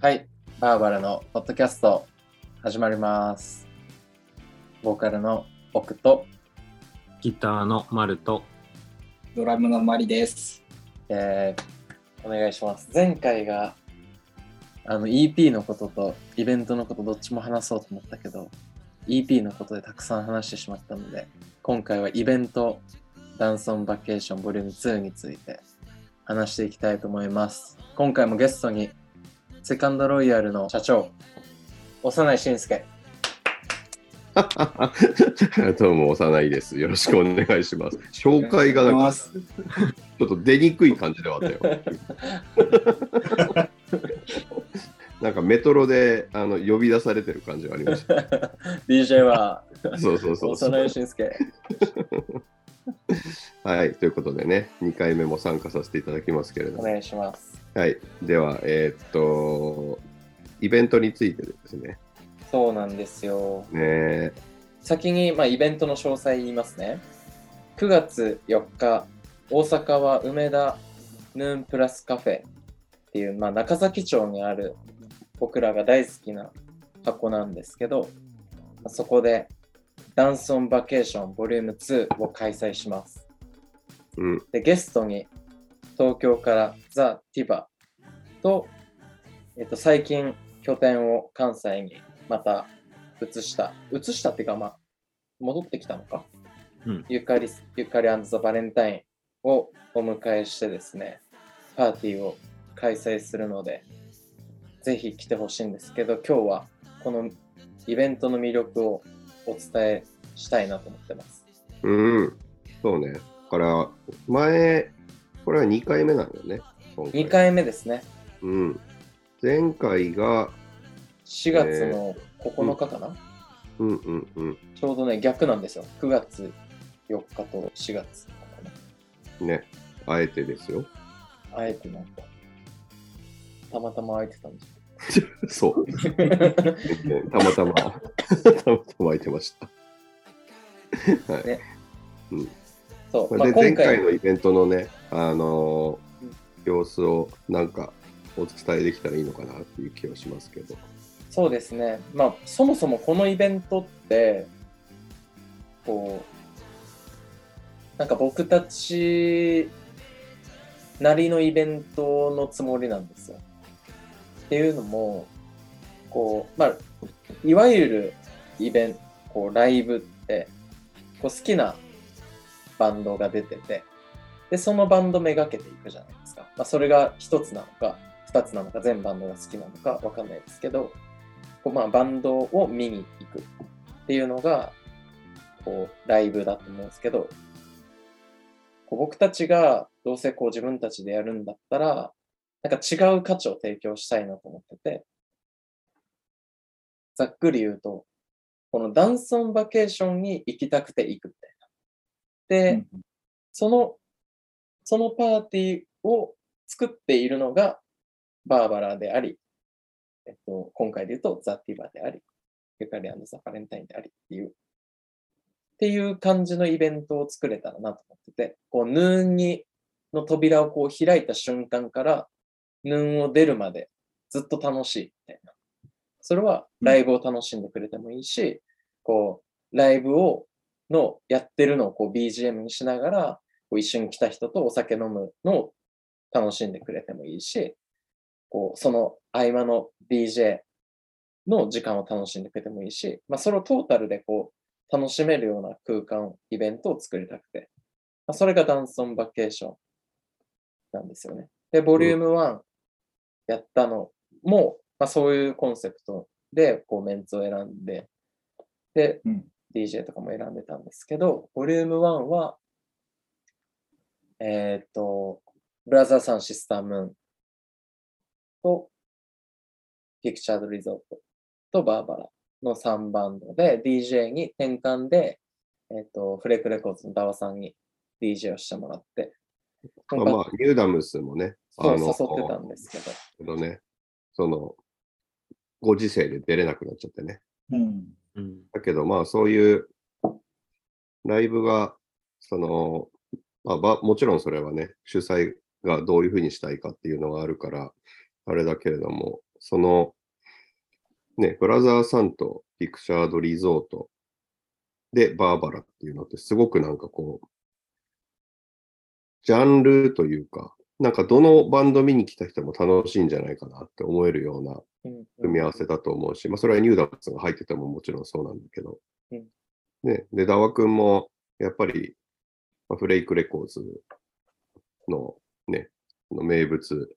はい、バーバラのポッドキャスト始まります。ボーカルの奥と、ギターのマルと、ドラムのマリです。えーお願いします。前回があの EP のこととイベントのことどっちも話そうと思ったけど、EP のことでたくさん話してしまったので、今回はイベントダンソンバケーションボリューム2について話していきたいと思います。今回もゲストにセカンドロイヤルの社長、幼い慎介。どうも、幼いです。よろしくお願いします。紹介がなん。ちょっと出にくい感じではあったよ。なんかメトロであの呼び出されてる感じがありました。DJ はそうそうそう幼い慎介。はい、ということでね、2回目も参加させていただきますけれども。お願いします。はい、では、えーっと、イベントについてですね。そうなんですよ。ね先に、まあ、イベントの詳細言いますね。9月4日、大阪は梅田ヌーンプラスカフェっていう、まあ、中崎町にある僕らが大好きな箱なんですけど、そこでダンスオンバケーションボリューム2を開催します。うん、で、ゲストに東京からザ・ティバと、えっと、最近拠点を関西にまた移した、移したっていうか、まあ、戻ってきたのか、うんゆかり、ゆかりザ・バレンタインをお迎えしてですね、パーティーを開催するので、ぜひ来てほしいんですけど、今日はこのイベントの魅力をお伝えしたいなと思ってます。うん、そうね。だから、前、これは2回目なんだよね。今回2回目ですね。うん。前回が、4月の9日かな、うんうんうん。ちょうどね、逆なんですよ。9月4日と4月。ね、あえてですよ。あえてなんか、たまたま空いてたんです そう。たまたま、たまたま空いてました。はい。ねうんそう、まあ、前今回回のイベントのね、あのーうん様子をなんかお伝えできたらいいのかなっていう気はしますけど。そうですね。まあ、そもそもこのイベントって、こう、なんか僕たちなりのイベントのつもりなんですよ。っていうのも、こう、まあ、いわゆるイベント、こう、ライブって、こう好きなバンドが出てて、で、そのバンドめがけていくじゃないですか。まあ、それが一つなのか、二つなのか、全バンドが好きなのかわかんないですけど、こうまあ、バンドを見に行くっていうのが、こう、ライブだと思うんですけど、こう僕たちがどうせこう自分たちでやるんだったら、なんか違う価値を提供したいなと思ってて、ざっくり言うと、このダンソンバケーションに行きたくて行くみた。で、その、そのパーティーを作っているのがバーバラであり、えっと、今回で言うとザ・ティバであり、ユカリザ・バレンタインでありっていう、っていう感じのイベントを作れたらなと思ってて、こう、ヌーンに、の扉をこう開いた瞬間から、ヌーンを出るまでずっと楽しいみたいな。それはライブを楽しんでくれてもいいし、こう、ライブを、のやってるのをこう BGM にしながら、こう一緒に来た人とお酒飲むのを楽しんでくれてもいいし、こう、その合間の DJ の時間を楽しんでくれてもいいし、まあ、それをトータルでこう、楽しめるような空間、イベントを作りたくて、まあ、それがダンソンバケーションなんですよね。で、ボリューム1やったのも、まあ、そういうコンセプトで、こう、メンツを選んで、で、うん DJ とかも選んでたんですけど、ボリューム1は、えーっと、ブラザーサンシスタームーンと、ピクチャードリゾートとバーバラの3バンドで、DJ に転換で、えーっと、フレークレコーズのダワさんに DJ をしてもらって、まあ、まあ、ニューダムスもね、そうあの誘ってたんですけど、けどね、その、ご時世で出れなくなっちゃってね。うん。だけど、まあ、そういうライブが、その、まあ、ばもちろんそれはね、主催がどういうふうにしたいかっていうのがあるから、あれだけれども、その、ね、ブラザーさんとピクチャードリゾートでバーバラっていうのってすごくなんかこう、ジャンルというか、なんかどのバンド見に来た人も楽しいんじゃないかなって思えるようなうん組み合わせだと思うし、まあそれはニューダンスが入っててももちろんそうなんだけど、うん。ね、で、ダワ君もやっぱり、まあフレイクレコーズのね、の名物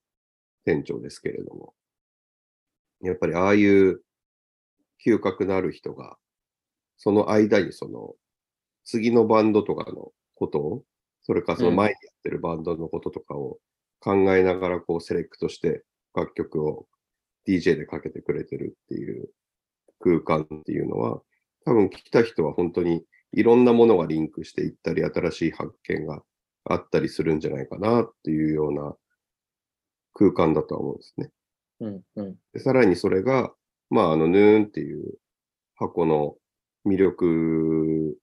店長ですけれども、やっぱりああいう嗅覚のある人が、その間にその次のバンドとかのことを、それからその前にやってるバンドのこととかを考えながらこうセレクトして楽曲を DJ でかけてくれてるっていう空間っていうのは、多分来た人は本当にいろんなものがリンクしていったり、新しい発見があったりするんじゃないかなっていうような空間だとは思うんですね。うんうん。でさらにそれが、まあ、あの、ヌーンっていう箱の魅力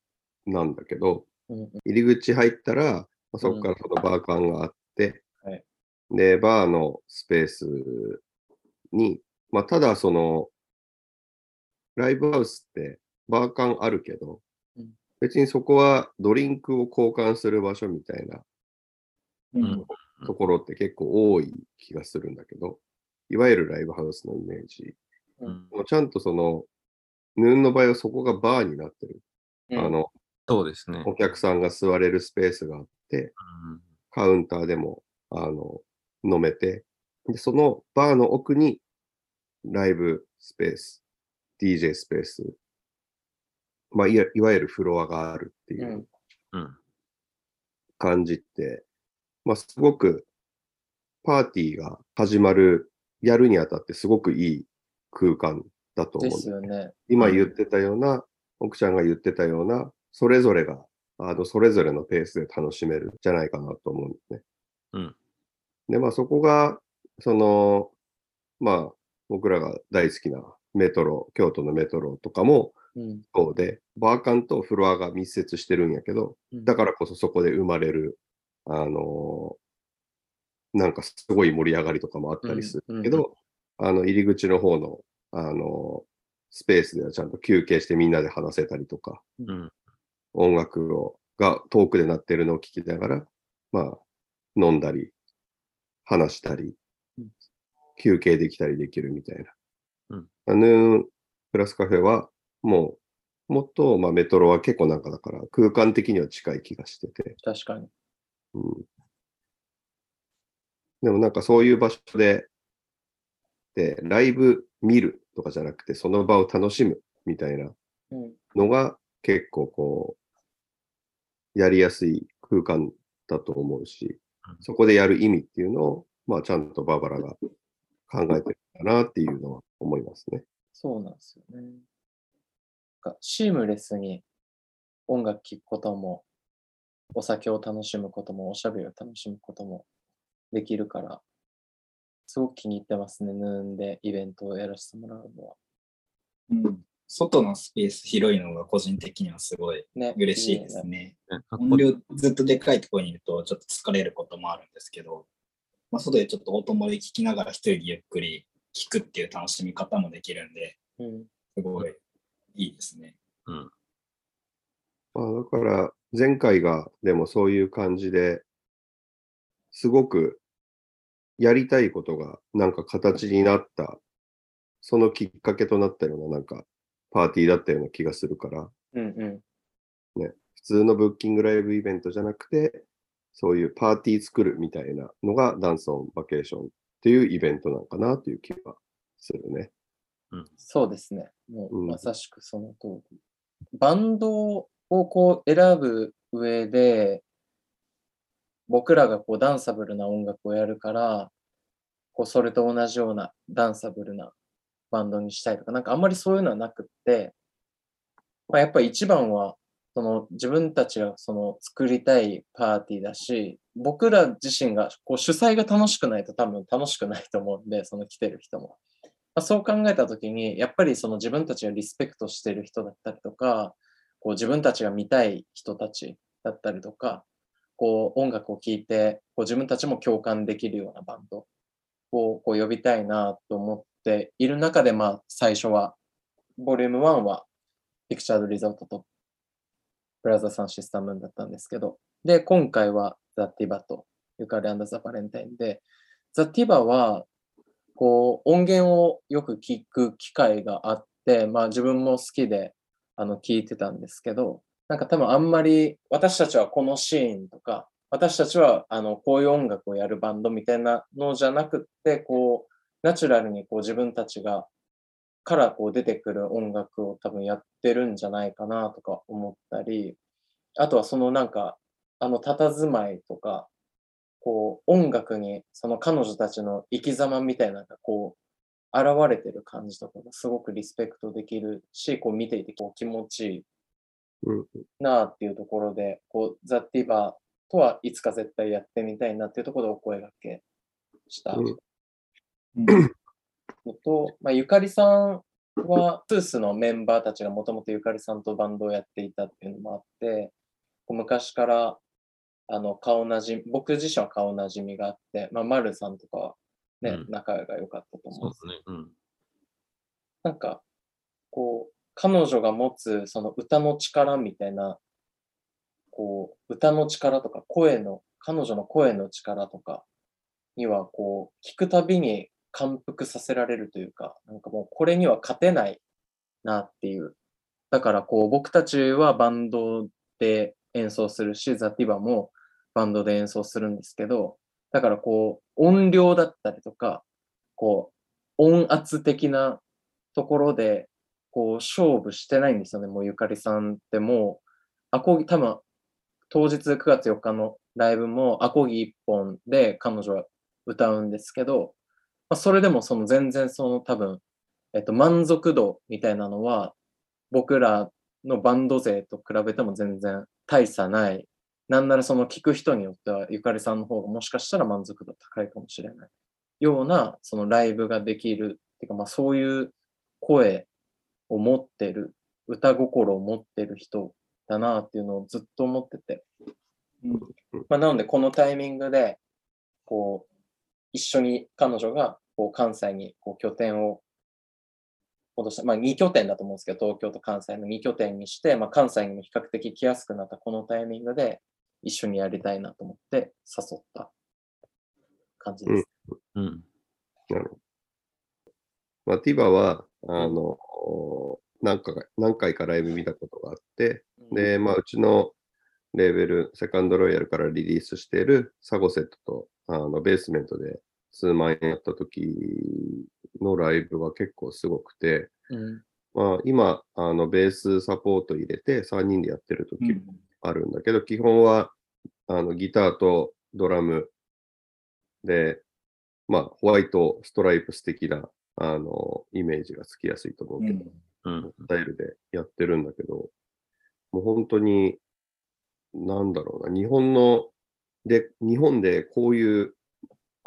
なんだけど、入り口入ったら、まあそこからそのバーカンがあっで、バーのスペースに、まあ、ただその、ライブハウスってバーカンあるけど、うん。別にそこはドリンクを交換する場所みたいなうん。ところって結構多い気がするんだけど、いわゆるライブハウスのイメージ。うん。ちゃんとその、ヌーンの場合はそこがバーになってる。うん。あの、そうですね。お客さんが座れるスペースがあって、うん。カウンターでも、あの、飲めて、で、そのバーの奥に、ライブスペース、DJ スペース、まあ、いわいわゆるフロアがあるっていう感じって、まあ、すごく、パーティーが始まる、やるにあたってすごくいい空間だと思でうんだすよね。今言ってたような、奥ちゃんが言ってたような、それぞれが、あの、それぞれのペースで楽しめるんじゃないかなと思うんですね。うん。で、まあそこが、その、まあ、僕らが大好きなメトロ、京都のメトロとかもうん。そうで、バーカンとフロアが密接してるんやけど、うん。だからこそそこで生まれる、あのなんかすごい盛り上がりとかもあったりするけど、あの、入り口の方の、あのスペースではちゃんと休憩してみんなで話せたりとか、うん。音楽をが遠くで鳴ってるのを聞きながら、まあ、飲んだり、話したりうん、休憩できたりできるみたいな。うんヌーンプラスカフェは、もう、もっと、まあ、メトロは結構なんかだから、空間的には近い気がしてて、確かに。うん。でもなんかそういう場所で、で、ライブ見るとかじゃなくて、その場を楽しむみたいなうんのが結構こう、やりやすい空間だと思うしうん、そこでやる意味っていうのを、まあちゃんとバーバラが考えてるかなっていうのは思いますね。そうなんですよね。なんかシームレスに音楽聴くことも、お酒を楽しむことも、おしゃべりを楽しむこともできるから、すごく気に入ってますね、ヌーンでイベントをやらせてもらうのは。うん外のスペース広いのが個人的にはすごいね、嬉しいですよね。ね。音量ずっとでかいところにいるとちょっと疲れることもあるんですけど、まあ、外でちょっと音漏れ聞きながら一人でゆっくり聞くっていう楽しみ方もできるんで、うん。すごいいいですね。うんまあだから前回がでもそういう感じで、すごくやりたいことがなんか形になった、そのきっかけとなったようななんかパーティーだったような気がするから、うんうん。普通のブッキングライブイベントじゃなくて、そういうパーティー作るみたいなのがダンスオンバケーションっていうイベントなのかなという気がするね。そうですね。もううんまさしくその通り。バンドをこう選ぶ上で、僕らがこうダンサブルな音楽をやるから、こうそれと同じようなダンサブルなバンドにしたいとか、なんかあんまりそういうのはなくって、まあ、やっぱり一番は、その自分たちがその作りたいパーティーだし、僕ら自身がこう主催が楽しくないと多分楽しくないと思うんで、その来てる人も。まあ、そう考えたときに、やっぱりその自分たちがリスペクトしてる人だったりとか、こう自分たちが見たい人たちだったりとか、こう音楽を聴いて、こう自分たちも共感できるようなバンドをこう呼びたいなと思っっている中で、まあ、最初は、ボリューム1は、ピクチャードリゾートと、ブラザーサンシスタムンだったんですけど、で、今回は、ザ・ティバと、ユカリアンダ・ザ・バレンタインで、ザ・ティバは、こう、音源をよく聞く機会があって、まあ自分も好きで、あの、聞いてたんですけど、なんか多分あんまり、私たちはこのシーンとか、私たちは、あの、こういう音楽をやるバンドみたいなのじゃなくって、こう、ナチュラルにこう自分たちが、からこう出てくる音楽を多分やってるんじゃないかなとか思ったり、あとはそのなんか、あの、佇まいとか、こう、音楽にその彼女たちの生き様みたいなのがこう、現れてる感じとかがすごくリスペクトできるし、こう見ていてこう気持ちいいなあっていうところで、こう、ザ・ティバーとはいつか絶対やってみたいなっていうところでお声掛けした。のと、まあ、ゆかりさんは、トゥースのメンバーたちがもともとゆかりさんとバンドをやっていたっていうのもあって、こう昔からあの顔なじみ、僕自身は顔なじみがあって、まあ、丸さんとかはね、うん仲が良かったと思ですそううんですね。うん。なんか、こう、彼女が持つその歌の力みたいな、こう、歌の力とか声の、彼女の声の力とかには、こう、聞くたびに感服させられるというか、なんかもうこれには勝てないなっていう。だからこう、僕たちはバンドで演奏するし、ザ・ティバもバンドで演奏するんですけど、だからこう、音量だったりとか、こう、音圧的なところで、こう、勝負してないんですよね。もうゆかりさんってもう、アコギ、多分、当日9月4日のライブもアコギ一本で彼女は歌うんですけど、まあ、それでもその全然その多分、えっと、満足度みたいなのは、僕らのバンド勢と比べても全然大差ない。なんならその聞く人によっては、ゆかりさんの方がもしかしたら満足度高いかもしれない。ような、そのライブができる。っていうか、まあそういう声を持ってる、歌心を持ってる人だなっていうのをずっと思ってて。うんまあなので、このタイミングで、こう、一緒に彼女が、こう、関西にこう拠点を戻した。まあ2拠点だと思うんですけど、東京と関西の2拠点にして、まあ関西にも比較的来やすくなったこのタイミングで、一緒にやりたいなと思って誘った感じです。うん。なるほど。まあ、ティバは、あの、何回か何回かライブ見たことがあって、で、まあ、うちのレーベル、セカンドロイヤルからリリースしているサゴセットと、あの、ベースメントで数万円やった時のライブは結構すごくて、うん、まあ、今、あの、ベースサポート入れて3人でやってる時もあるんだけど、基本は、あの、ギターとドラムで、まあ、ホワイトストライプス的な、あの、イメージがつきやすいと思うけど、うん。スタイルでやってるんだけど、もう本当に、なんだろうな、日本の、で、日本でこういう、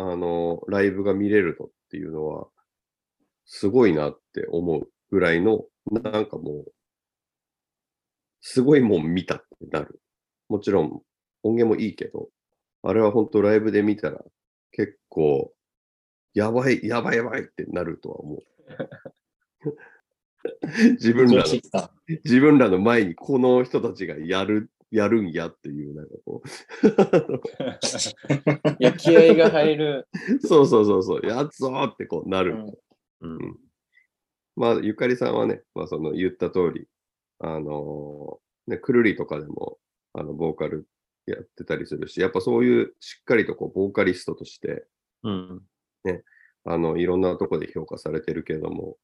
あの、ライブが見れるのっていうのは、すごいなって思うぐらいの、なんかもう、すごいもん見たってなる。もちろん、音源もいいけど、あれは本当ライブで見たら、結構、やばい、やばいやばいってなるとは思う。自分らの自分らの前にこの人たちがやる、やるんやっていう、なんかこ いや、気合が入る。う、そうそうそうそう、やっぞーってこうなる。うんうん。まあ、ゆかりさんはね、まあ、その言った通り、あのーね、くるりとかでも、あの、ボーカルやってたりするし、やっぱそういうしっかりとこう、ボーカリストとして、うん。あの、いろんなとこで評価されてるけれども、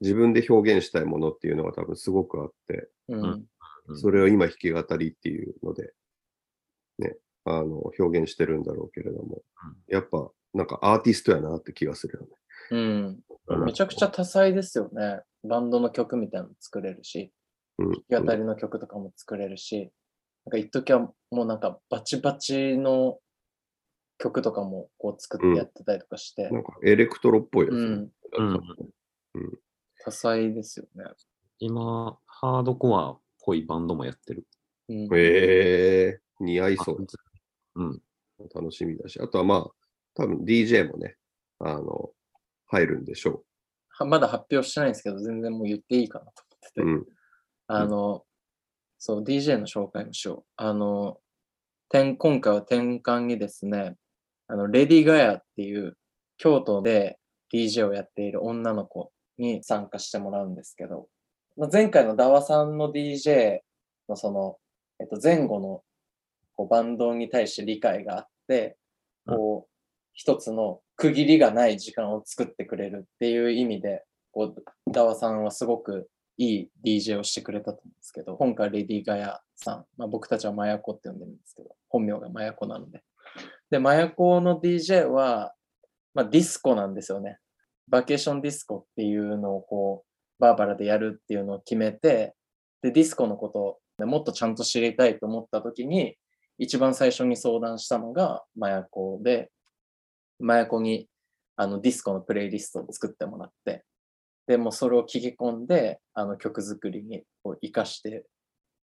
自分で表現したいものっていうのが多分すごくあって、うんうんそれを今弾き語りっていうので、ね、あの、表現してるんだろうけれども、やっぱ、なんかアーティストやなって気がするよね。うん。めちゃくちゃ多彩ですよね。バンドの曲みたいなの作れるし、うん。弾き語りの曲とかも作れるし、なんか一時はもうなんかバチバチの曲とかもこう作ってやってたりとかして、なんかエレクトロっぽいやつね。うんうん多彩ですよね。今、ハードコアっぽいバンドもやってる。うんええ似合いそう。うん。楽しみだし。あとはまあ、多分 DJ もね、あの、入るんでしょはまだ発表してないんですけど、全然もう言っていいかなと思ってて。うん。あの、そう、DJ の紹介もしよう。あの、転今回は転換にですね、あの、レディガヤっていう京都で DJ をやっている女の子に参加してもらうんですけど、まあ、前回のダワさんの DJ のその、えっと、前後のこうバンドに対して理解があって、こう、一つの区切りがない時間を作ってくれるっていう意味で、こう、ダワさんはすごくいい DJ をしてくれたと思うんですけど、今回レディガヤさん、まあ、僕たちはマヤコって呼んでるんですけど、本名がマヤコなので。で、マヤコの DJ は、まあ、ディスコなんですよね。バケーションディスコっていうのをこう、バーバラでやるっていうのを決めて、で、ディスコのことをもっとちゃんと知りたいと思った時に、一番最初に相談したのがマヤコで、マヤコにあのディスコのプレイリストを作ってもらって、でもそれを聞き込んで、あの曲作りにこう活かして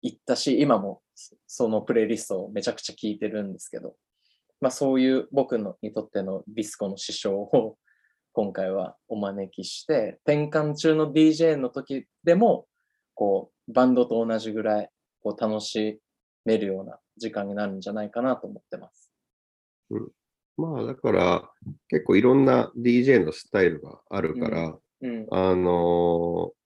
いったし、今もそのプレイリストをめちゃくちゃ聞いてるんですけど、まあそういう僕のにとってのディスコの師匠を今回はお招きして、転換中の DJ の時でも、こう、バンドと同じぐらいこう楽しめるような時間になるんじゃないかなと思ってます。まあだから結構いろんな DJ のスタイルがあるから、うん。あのー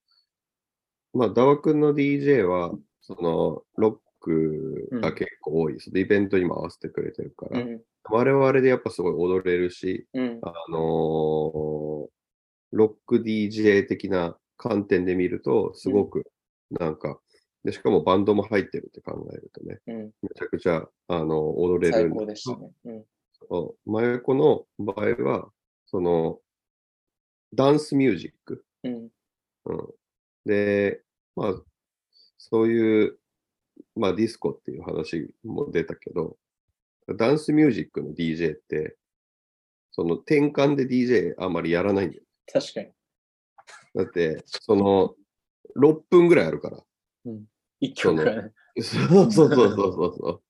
まあ、ダワ君の DJ は、その、ロックが結構多いです。で、イベントにも合わせてくれてるから、うん。我々でやっぱすごい踊れるし、うん。あのーロック DJ 的な観点で見ると、すごく、なんか、で、しかもバンドも入ってるって考えるとね、うん。めちゃくちゃ、あの、踊れ最るん高でしたね。うん。そう真横の場合は、その、ダンスミュージック。うん。うん、で、まあ、そういう、まあディスコっていう話も出たけど、ダンスミュージックの DJ って、その転換で DJ あんまりやらないんだよ。確かに。だって、その、6分ぐらいあるから。一曲がね。そうそうそうそうそうそう。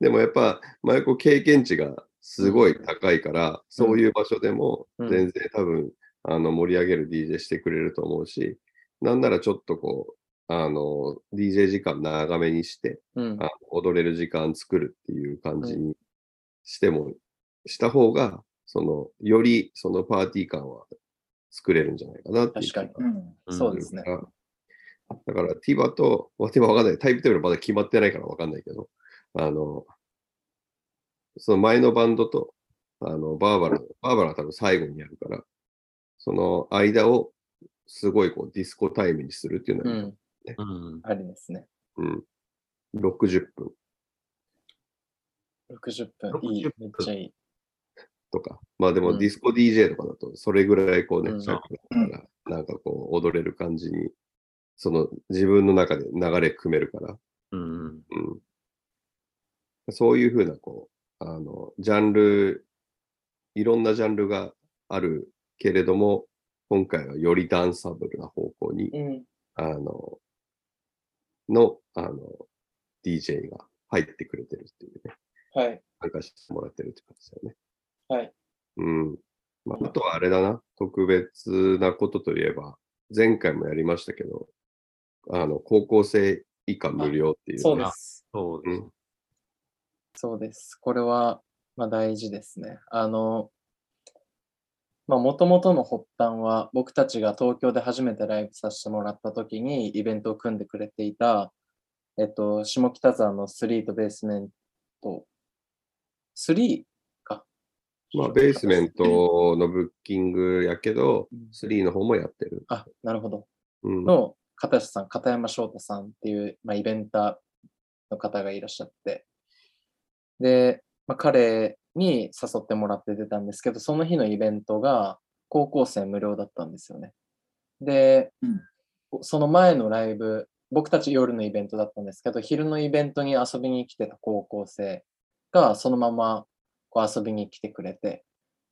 でもやっぱ、真横経験値がすごい高いから、そういう場所でもうん全然多分、あの盛り上げる DJ してくれると思うし、なんならちょっとこう、あの、DJ 時間長めにして、うん。あ踊れる時間作るっていう感じにしても、した方が、その、よりそのパーティー感は作れるんじゃないかなっていう確かに。うん。うんそうですね。だからだから、ティバと、まあティバわかんない。タイプテーブルまだ決まってないからわかんないけど、あの、その前のバンドと、あの、バーバラ、バーバラは多分最後にやるから、その間をすごいこうディスコタイムにするっていうのは、うん。うん。ありですね。うん、60分60分。いい60。めっちゃいい。とか、まあでうんもディスコ DJ とかだと、それぐらいこうね、うんなんかこう踊れる感じに、その自分の中で流れ組めるから、うん。うんそういうふうな、こう、あの、ジャンル、いろんなジャンルがあるけれども、今回はよりダンサブルな方向に、うん。あの、の、あの、DJ が入ってくれてるっていうね、はい。参加してもらってるって感じだよね。はい。うん。まあ、あとはあれだな、特別なことといえば、前回もやりましたけど、あの、高校生以下無料っていう、ね。そうです。そうです。うん。そうです。これは、まあ大事ですね。あの、まあもともとの発端は、僕たちが東京で初めてライブさせてもらった時にイベントを組んでくれていた、えっと、下北沢のスリートベースメント、3か。まあ、ベースメントのブッキングやけどうん、3の方もやってる。あ、なるほど。うん。の片下さん、片山翔太さんっていう、まあ、イベンターの方がいらっしゃって、で、まあ、彼に誘ってもらって出たんですけど、その日のイベントが高校生無料だったんですよね。で、その前のライブ、僕たち夜のイベントだったんですけど、昼のイベントに遊びに来てた高校生がそのままこう遊びに来てくれて、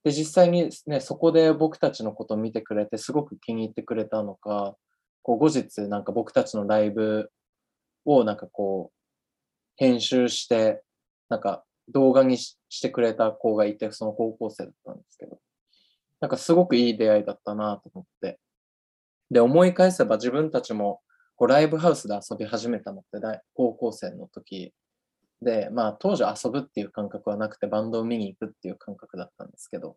で、実際にね、そこで僕たちのことを見てくれて、すごく気に入ってくれたのか、こう後日なんか僕たちのライブをなんかこう、編集して、なんか動画にしてくれた子がいて、その高校生だったんですけど、なんかすごくいい出会いだったなと思って。で、思い返せば自分たちもこうライブハウスで遊び始めたのって高校生の時。で、まあ当時遊ぶっていう感覚はなくてバンドを見に行くっていう感覚だったんですけど、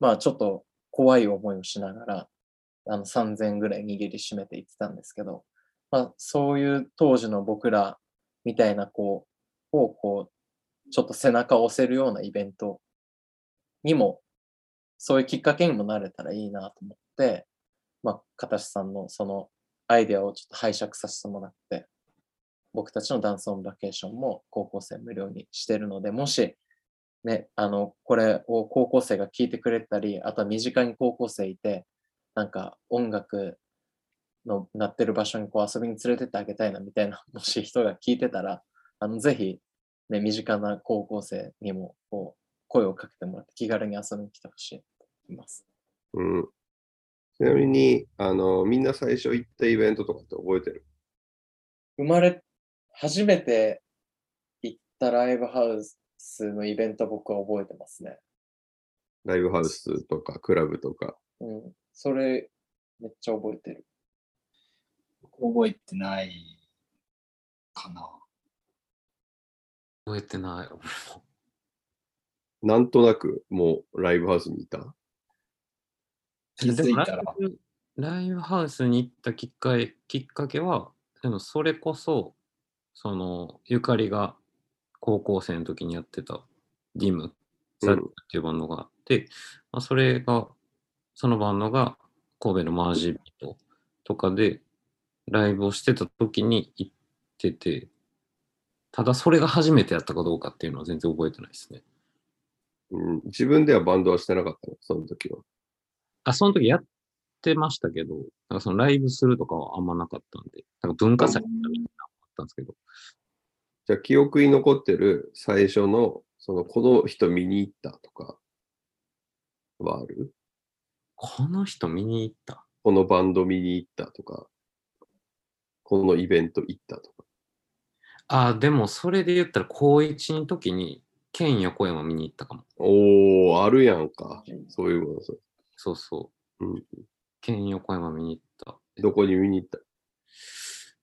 まあちょっと怖い思いをしながら、あの3000ぐらい握りしめて行ってたんですけど、まあそういう当時の僕らみたいなこう、をこう、ちょっと背中を押せるようなイベントにも、そういうきっかけにもなれたらいいなと思って、まあ、かたしさんのそのアイデアをちょっと拝借させてもらって、僕たちのダンスオンバケーションも高校生無料にしてるので、もし、ね、あの、これを高校生が聞いてくれたり、あとは身近に高校生いて、なんか音楽のなってる場所にこう遊びに連れてってあげたいなみたいな、もし人が聞いてたら、あの、ぜひ、ね、身近な高校生にも、こう、声をかけてもらって気軽に遊びに来てほしいと思います。うん。ちなみに、あの、みんな最初行ったイベントとかって覚えてる？生まれ、初めて行ったライブハウスのイベント僕は覚えてますね。ライブハウスとかクラブとか。うん。それ、めっちゃ覚えてる。覚えてないかな。覚えてない。なんとなくもうライブハウスにいた？気づいたらでもライブライブハウスに行ったきっかけきっかけは、でもそれこそ、その、ゆかりが高校生の時にやってたディム、ザ・っていうバンドがあって、まあ、それが、そのバンドが神戸のマージービートとかでライブをしてた時に行ってて、ただそれが初めてやったかどうかっていうのは全然覚えてないですね。うん、自分ではバンドはしてなかったの、その時は。あ、その時やってましたけど、なんかそのライブするとかはあんまなかったんで、なんか文化祭みたいなのがあったんですけど、じゃあ記憶に残ってる最初の、その、この人見に行ったとかはある？この人見に行った？このバンド見に行ったとか、このイベント行ったとか。あ、でもそれで言ったら高一の時に、県横山見に行ったかも。おー、あるやんか。そういうもの。そうそうそう。うん、県横山見に行った。どこに見に行った？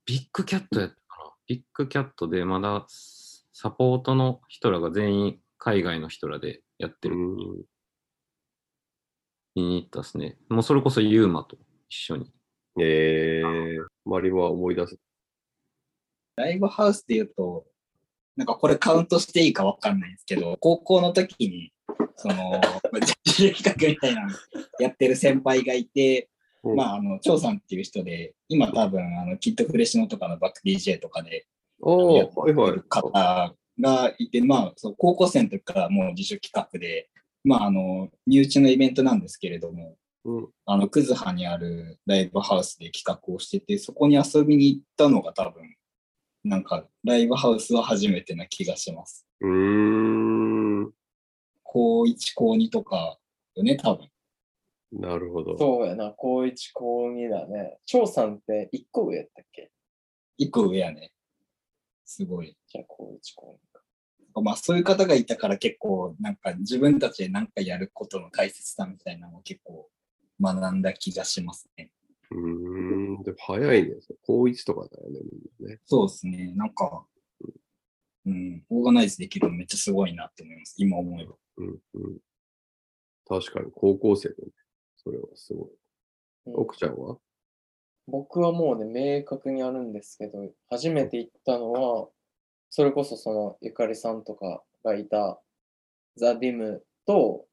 ビッグキャットやったかな。ビッグキャットでまだサポートの人らが全員海外の人らでやってる。うん。見に行ったですね。もうそれこそユーマと一緒に。えー、マリモは思い出す。ライブハウスで言うと、なんかこれカウントしていいかわかんないんですけど、高校の時に、その、自主企画みたいなの やってる先輩がいて、うんまあ、あの、張さんっていう人で、今多分、あの、キットフレッシュのとかのバック DJ とかでおやっー、はいはいてる。方がいて、まあ、そう高校生の時からもう自主企画で、まあ、あの、身内のイベントなんですけれども、うん、あの、クズハにあるライブハウスで企画をしてて、そこに遊びに行ったのが多分、なんか、ライブハウスは初めてな気がします。うーん、高1、高2とかよね、多分。なるほど。そうやな、高1、高2だね。張さんって1個上やったっけ？一個上やね。すごい。じゃあ高1、高2か。まあそういう方がいたから結構なんか自分たちで何かやることの大切さみたいなのを結構学んだ気がしますね。うーん、でも早いね。高1とかだよね、みんなね。そうですね。なんか、うん、オーガナイズできるのめっちゃすごいなって思います。今思えば。うん、うん。確かに、高校生でね。それはすごい。うん奥ちゃんは？僕はもうね、明確にあるんですけど、初めて行ったのは、それこそそのゆかりさんとかがいたザ・ディムと、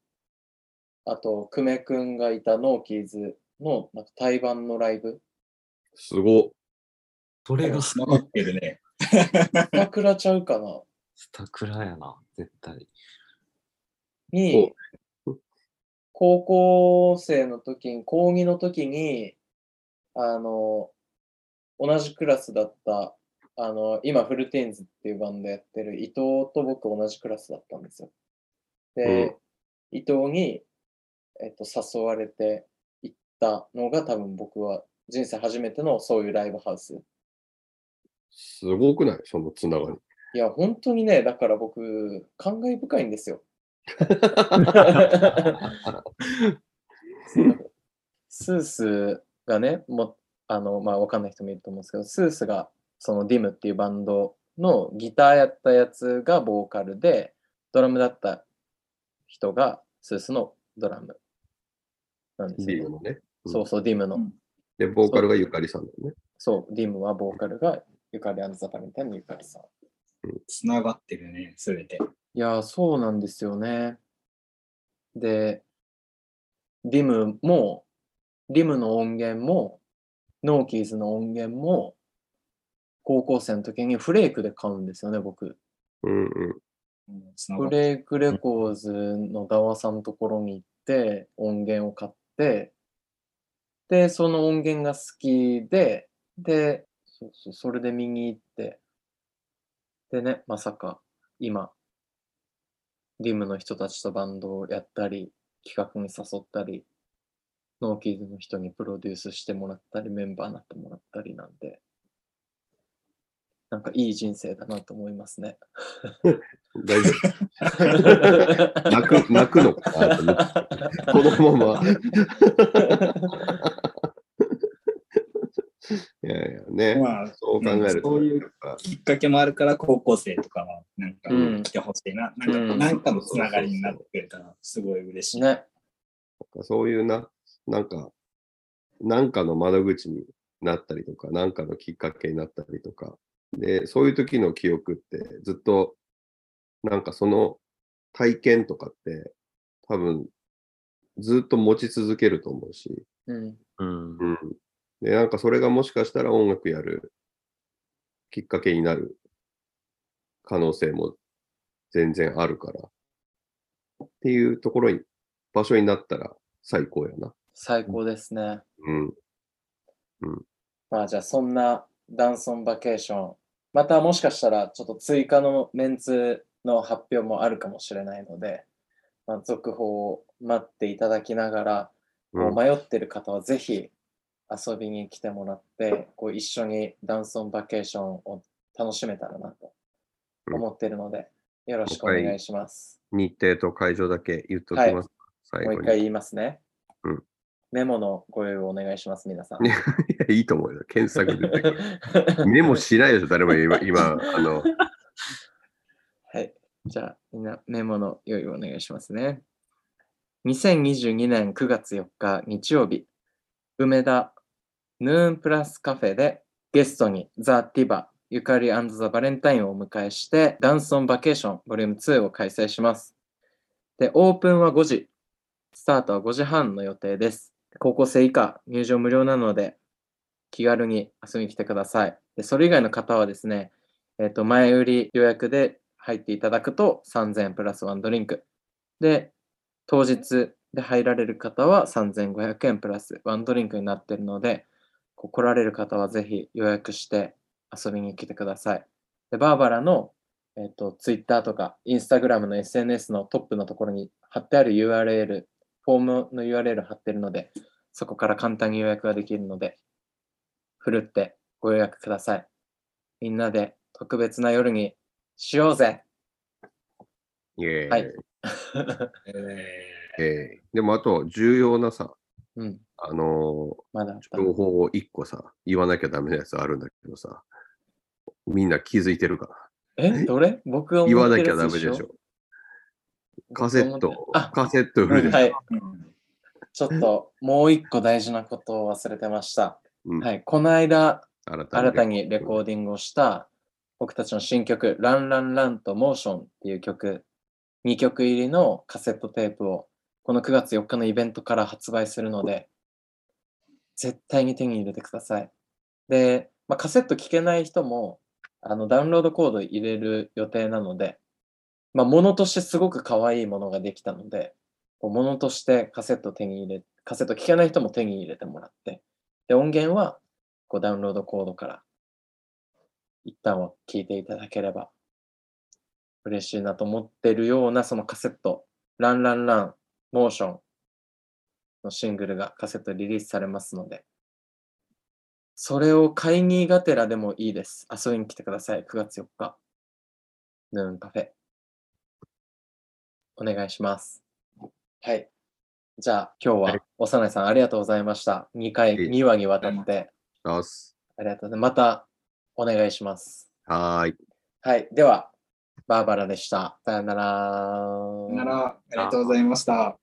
あと、久米くんがいたノーキーズのなんか対バンのライブ？すごっ。それがつながってるね。桜ちゃうかなスタクラやな、絶対。に、高校生の時に、高2の時に、あの、同じクラスだった、あの、今、フルテインズっていうバンドやってる伊藤と僕同じクラスだったんですよ。で、伊藤に、えっと、誘われて行ったのが多分僕は人生初めてのそういうライブハウス。すごくない？そのつながり。いや、本当にね、だから僕、感慨深いんですよ。スースがね、もあの、まあ、わかんない人もいると思うんですけど、スースがそのディムっていうバンドのギターやったやつがボーカルで、ドラムだった人がスースのドラムなんですよ、ね。ディムのね。うんそうそう、ディムの。うんで、ボーカルがゆかりさんだよね。そう、ディムはボーカルがゆかり and the バレンタインのゆかりさん。つながってるね、すべて。いやー、そうなんですよね。で、ディムも、ディムの音源も、ノーキーズの音源も、高校生の時に FLAKE で買うんですよね、僕。うんうん。 FLAKE RECORDS のダワさんのところに行って、音源を買って、で、その音源が好きで、で、そうそうそれで見に行って、でね、まさか今、ディムの人たちとバンドをやったり、企画に誘ったり、ノーキーズの人にプロデュースしてもらったり、メンバーになってもらったりなんで、なんかいい人生だなと思いますね。大丈夫。泣く、泣くのかなと思ってこのまま。いやいやね、まあ、そう考えると、そういうきっかけもあるから、高校生とかは、なんかうん来てほしいな。なんか、うんなんかのつながりになってくれたら、すごい嬉しい。ね。そういうな、なんか、なんかの窓口になったりとか、なんかのきっかけになったりとか、で、そういう時の記憶ってずっと、なんかその体験とかって、多分、ずっと持ち続けると思うし、うん。うん。うん。で、なんかそれがもしかしたら音楽やるきっかけになる可能性も全然あるから、っていうところに、場所になったら最高やな。最高ですね。うん。まあじゃあそんなダンソンバケーション、またもしかしたらちょっと追加のメンツの発表もあるかもしれないので、まあ、続報を待っていただきながら、うん迷ってる方はぜひ遊びに来てもらって、こう一緒にダンソンバケーションを楽しめたらなと思ってるので、よろしくお願いします。日程と会場だけ言っときます。最後に。もう一回言いますね。うんメモのご用意をお願いします、皆さん。いやいいと思うよ。検索で。メモしないでしょ、誰も今、今あの、はい。じゃあ、みんなメモの用意をお願いしますね。2022年9月4日日曜日、梅田ヌーンプラスカフェでゲストにザ・ティバ、ゆかりザ・バレンタインをお迎えして、ダンソンバケーションボリューム2を開催します。で、オープンは5時、スタートは5時半の予定です。高校生以下入場無料なので、気軽に遊びに来てください。でそれ以外の方はですね、えっ、と、前売り予約で入っていただくと3000円プラスワンドリンク。で、当日で入られる方は3500円プラスワンドリンクになっているので、こう来られる方はぜひ予約して遊びに来てください。で、バーバラの、えっと Twitter とか Instagram の SNS のトップのところに貼ってある URL、フォームの URL 貼ってるので、そこから簡単に予約ができるので、ふるってご予約ください。みんなで特別な夜にしようぜ。イエーイ。はい。ええー。でも、あと、重要なさ、うん、あのまだ情報を一個さ、言わなきゃダメなやつあるんだけどさ、みんな気づいてるか？え、どれ？僕がな言わなきゃダメでしょ。僕カセットあ、、カセット売るでしょ。はい。ちょっともう一個大事なことを忘れてました。うんはい。この間、新新たにレコーディングをした僕たちの新曲、ランランランとモーションっていう曲、2曲入りのカセットテープをこの9月4日のイベントから発売するので、絶対に手に入れてください。で、まあ、カセット聴けない人もあのダウンロードコード入れる予定なので、まあ、物としてすごく可愛いものができたので、こう物としてカセット手に入れ、カセット聴けない人も手に入れてもらって、で、音源はこうダウンロードコードから一旦は聞いていただければ嬉しいなと思ってるようなそのカセット、ランランラン、モーションのシングルがカセットリリースされますので、それを買いにがてらでもいいです。遊びに来てください。9月4日。ヌーンカフェ。お願いします。はい。じゃあ今日は幼いさんありがとうございました。2回、いえ2話にわたって。ありがとうございます。またお願いします。はーい。はい。では、バーバラでした。さよなら。さよなら、ありがとうございました。